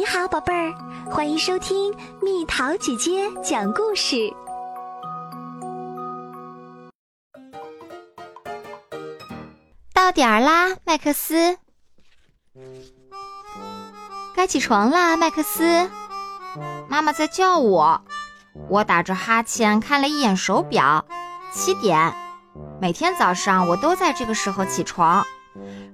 你好，宝贝儿，欢迎收听蜜桃姐姐讲故事。到点儿啦，麦克斯！该起床啦，麦克斯！妈妈在叫我。我打着哈欠看了一眼手表，七点。每天早上我都在这个时候起床。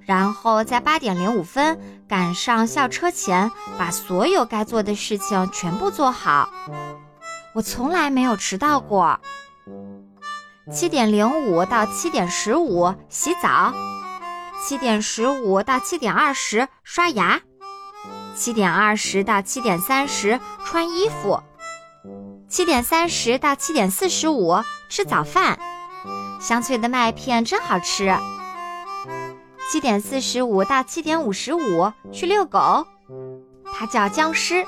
然后在八点零五分赶上校车前，把所有该做的事情全部做好。我从来没有迟到过。七点零五到七点十五洗澡，七点十五到七点二十刷牙，七点二十到七点三十穿衣服，七点三十到七点四十五吃早饭。香脆的麦片真好吃。七点四十五到七点五十五去遛狗，它叫僵尸，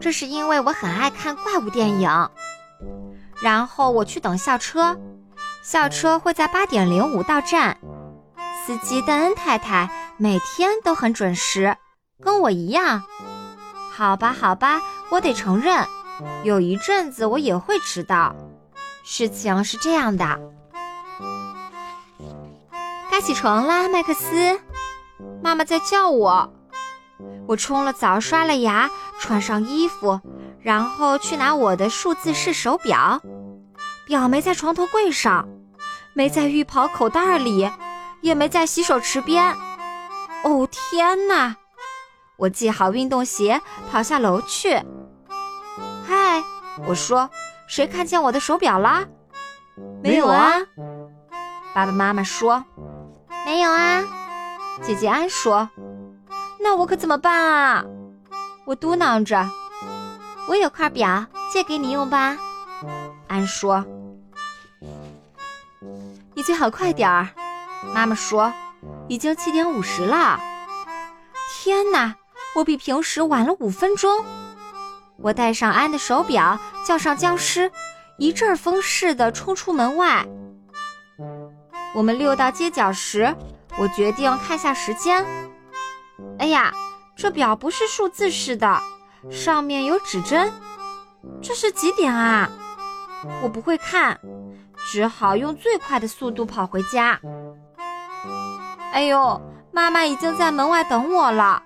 这是因为我很爱看怪物电影。然后我去等校车，校车会在八点零五到站。司机邓恩太太每天都很准时，跟我一样。好吧，好吧，我得承认，有一阵子我也会迟到。事情是这样的。该起床啦，麦克斯！妈妈在叫我。我冲了澡，刷了牙，穿上衣服，然后去拿我的数字式手表。表没在床头柜上，没在浴袍口袋里，也没在洗手池边。哦天哪！我系好运动鞋，跑下楼去。嗨，我说，谁看见我的手表啦？没有啊。爸爸妈妈说。没有啊，姐姐安说：“那我可怎么办啊？”我嘟囔着：“我有块表，借给你用吧。”安说：“你最好快点儿。”妈妈说：“已经七点五十了。”天哪，我比平时晚了五分钟。我戴上安的手表，叫上僵尸，一阵风似的冲出门外。我们溜到街角时，我决定看下时间。哎呀，这表不是数字式的，上面有指针。这是几点啊？我不会看，只好用最快的速度跑回家。哎呦，妈妈已经在门外等我了，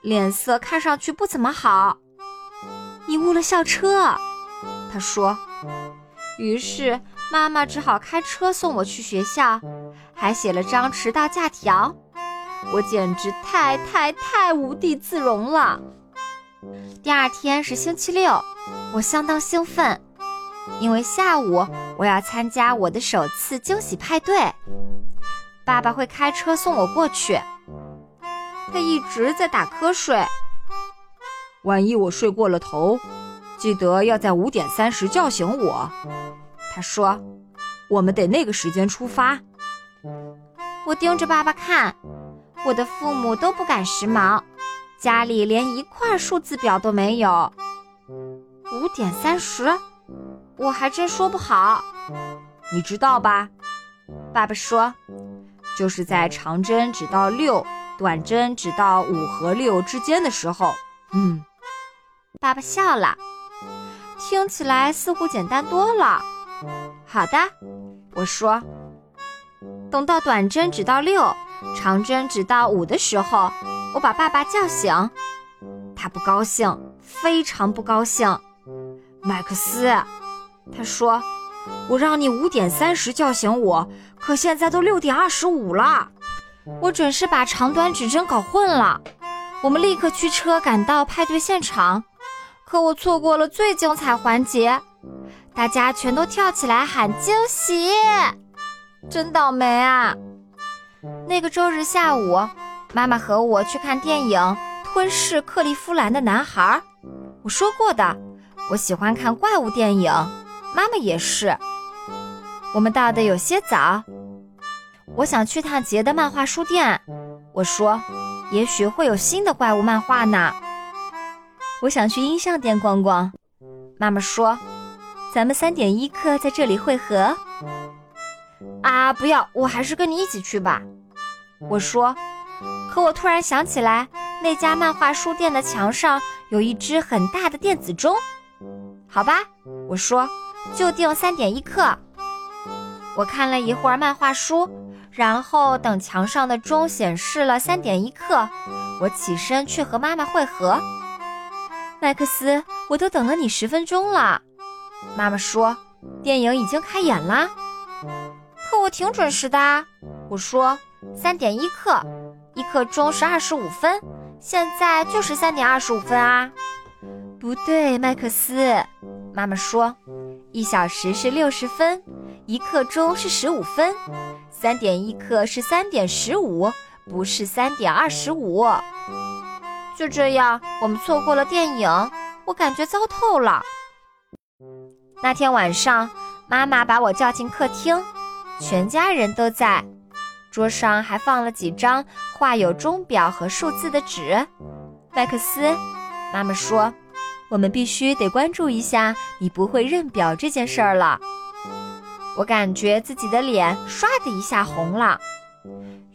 脸色看上去不怎么好。你误了校车，她说。于是。妈妈只好开车送我去学校，还写了张迟到假条。我简直太太太无地自容了。第二天是星期六，我相当兴奋，因为下午我要参加我的首次惊喜派对。爸爸会开车送我过去。他一直在打瞌睡。万一我睡过了头，记得要在五点三十叫醒我。他说：“我们得那个时间出发。”我盯着爸爸看，我的父母都不赶时髦，家里连一块数字表都没有。五点三十，我还真说不好。你知道吧？爸爸说：“就是在长针指到六，短针指到五和六之间的时候。”嗯，爸爸笑了，听起来似乎简单多了。好的，我说。等到短针指到六，长针指到五的时候，我把爸爸叫醒。他不高兴，非常不高兴。麦克斯，他说：“我让你五点三十叫醒我，可现在都六点二十五了。我准是把长短指针搞混了。”我们立刻驱车赶到派对现场，可我错过了最精彩环节。大家全都跳起来喊惊喜，真倒霉啊！那个周日下午，妈妈和我去看电影《吞噬克利夫兰的男孩》。我说过的，我喜欢看怪物电影，妈妈也是。我们到的有些早，我想去趟杰的漫画书店。我说，也许会有新的怪物漫画呢。我想去音像店逛逛。妈妈说。咱们三点一刻在这里汇合。啊，不要，我还是跟你一起去吧。我说，可我突然想起来，那家漫画书店的墙上有一只很大的电子钟。好吧，我说，就定三点一刻。我看了一会儿漫画书，然后等墙上的钟显示了三点一刻，我起身去和妈妈会合。麦克斯，我都等了你十分钟了。妈妈说，电影已经开演啦。可我挺准时的。我说，三点一刻，一刻钟是二十五分，现在就是三点二十五分啊。不对，麦克斯，妈妈说，一小时是六十分，一刻钟是十五分，三点一刻是三点十五，不是三点二十五。就这样，我们错过了电影，我感觉糟透了。那天晚上，妈妈把我叫进客厅，全家人都在，桌上还放了几张画有钟表和数字的纸。麦克斯，妈妈说，我们必须得关注一下你不会认表这件事儿了。我感觉自己的脸唰的一下红了。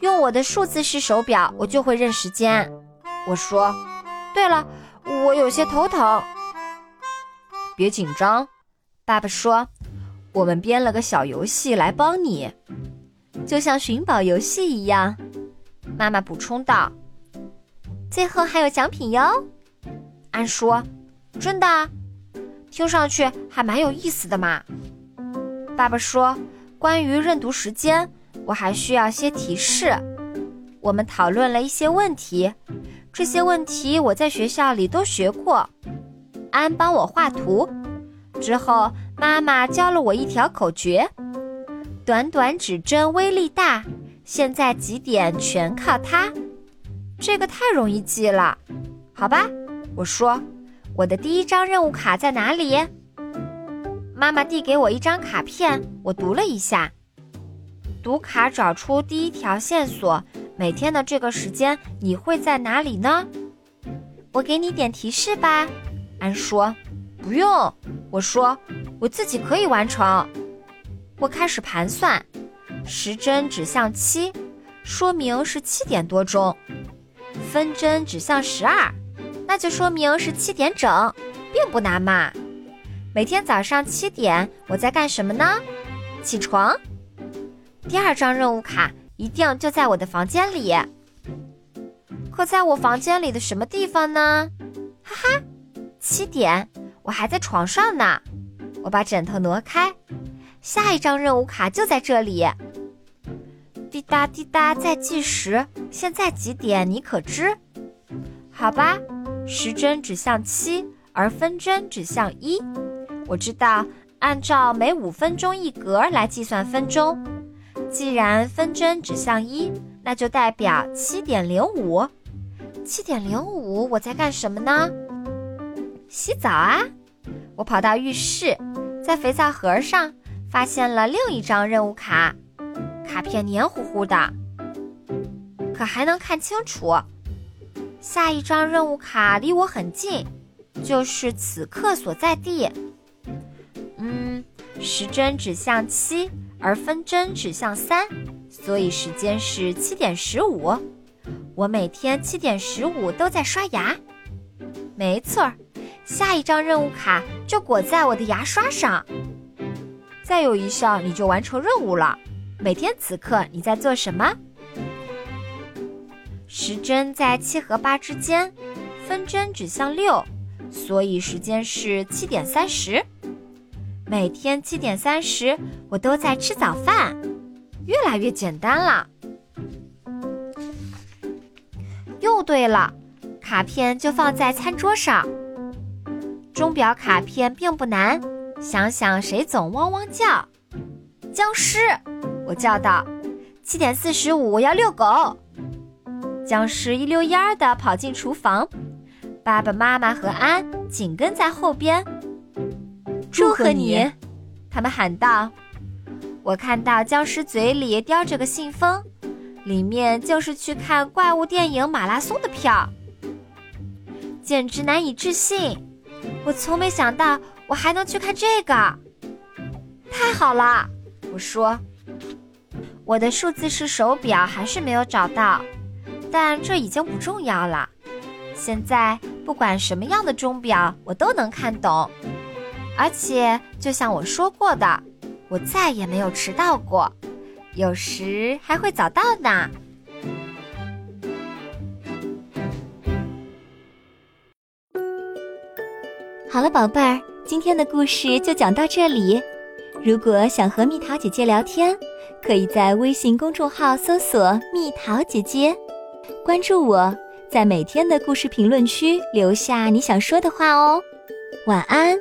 用我的数字式手表，我就会认时间。我说：“对了，我有些头疼。”别紧张，爸爸说：“我们编了个小游戏来帮你，就像寻宝游戏一样。”妈妈补充道：“最后还有奖品哟。”安说：“真的？听上去还蛮有意思的嘛。”爸爸说：“关于认读时间，我还需要些提示。”我们讨论了一些问题。这些问题我在学校里都学过。安帮我画图，之后妈妈教了我一条口诀：短短指针威力大，现在几点全靠它。这个太容易记了，好吧？我说，我的第一张任务卡在哪里？妈妈递给我一张卡片，我读了一下，读卡找出第一条线索。每天的这个时间，你会在哪里呢？我给你点提示吧。安说：“不用。”我说：“我自己可以完成。”我开始盘算，时针指向七，说明是七点多钟；分针指向十二，那就说明是七点整，并不难嘛。每天早上七点，我在干什么呢？起床。第二张任务卡。一定就在我的房间里，可在我房间里的什么地方呢？哈哈，七点，我还在床上呢。我把枕头挪开，下一张任务卡就在这里。滴答滴答在计时，现在几点？你可知？好吧，时针指向七，而分针指向一。我知道，按照每五分钟一格来计算分钟。既然分针指向一，那就代表七点零五。七点零五，我在干什么呢？洗澡啊！我跑到浴室，在肥皂盒上发现了另一张任务卡，卡片黏糊糊的，可还能看清楚。下一张任务卡离我很近，就是此刻所在地。嗯，时针指向七。而分针指向三，所以时间是七点十五。我每天七点十五都在刷牙，没错儿。下一张任务卡就裹在我的牙刷上。再有一项，你就完成任务了。每天此刻你在做什么？时针在七和八之间，分针指向六，所以时间是七点三十。每天七点三十，我都在吃早饭，越来越简单了。又对了，卡片就放在餐桌上。钟表卡片并不难，想想谁总汪汪叫？僵尸！我叫道：“七点四十五，我要遛狗。”僵尸一溜烟儿的跑进厨房，爸爸妈妈和安紧跟在后边。祝贺你！他们喊道。我看到僵尸嘴里叼着个信封，里面就是去看怪物电影马拉松的票，简直难以置信！我从没想到我还能去看这个，太好了！我说。我的数字式手表还是没有找到，但这已经不重要了。现在不管什么样的钟表，我都能看懂。而且，就像我说过的，我再也没有迟到过，有时还会早到呢。好了，宝贝儿，今天的故事就讲到这里。如果想和蜜桃姐姐聊天，可以在微信公众号搜索“蜜桃姐姐”，关注我，在每天的故事评论区留下你想说的话哦。晚安。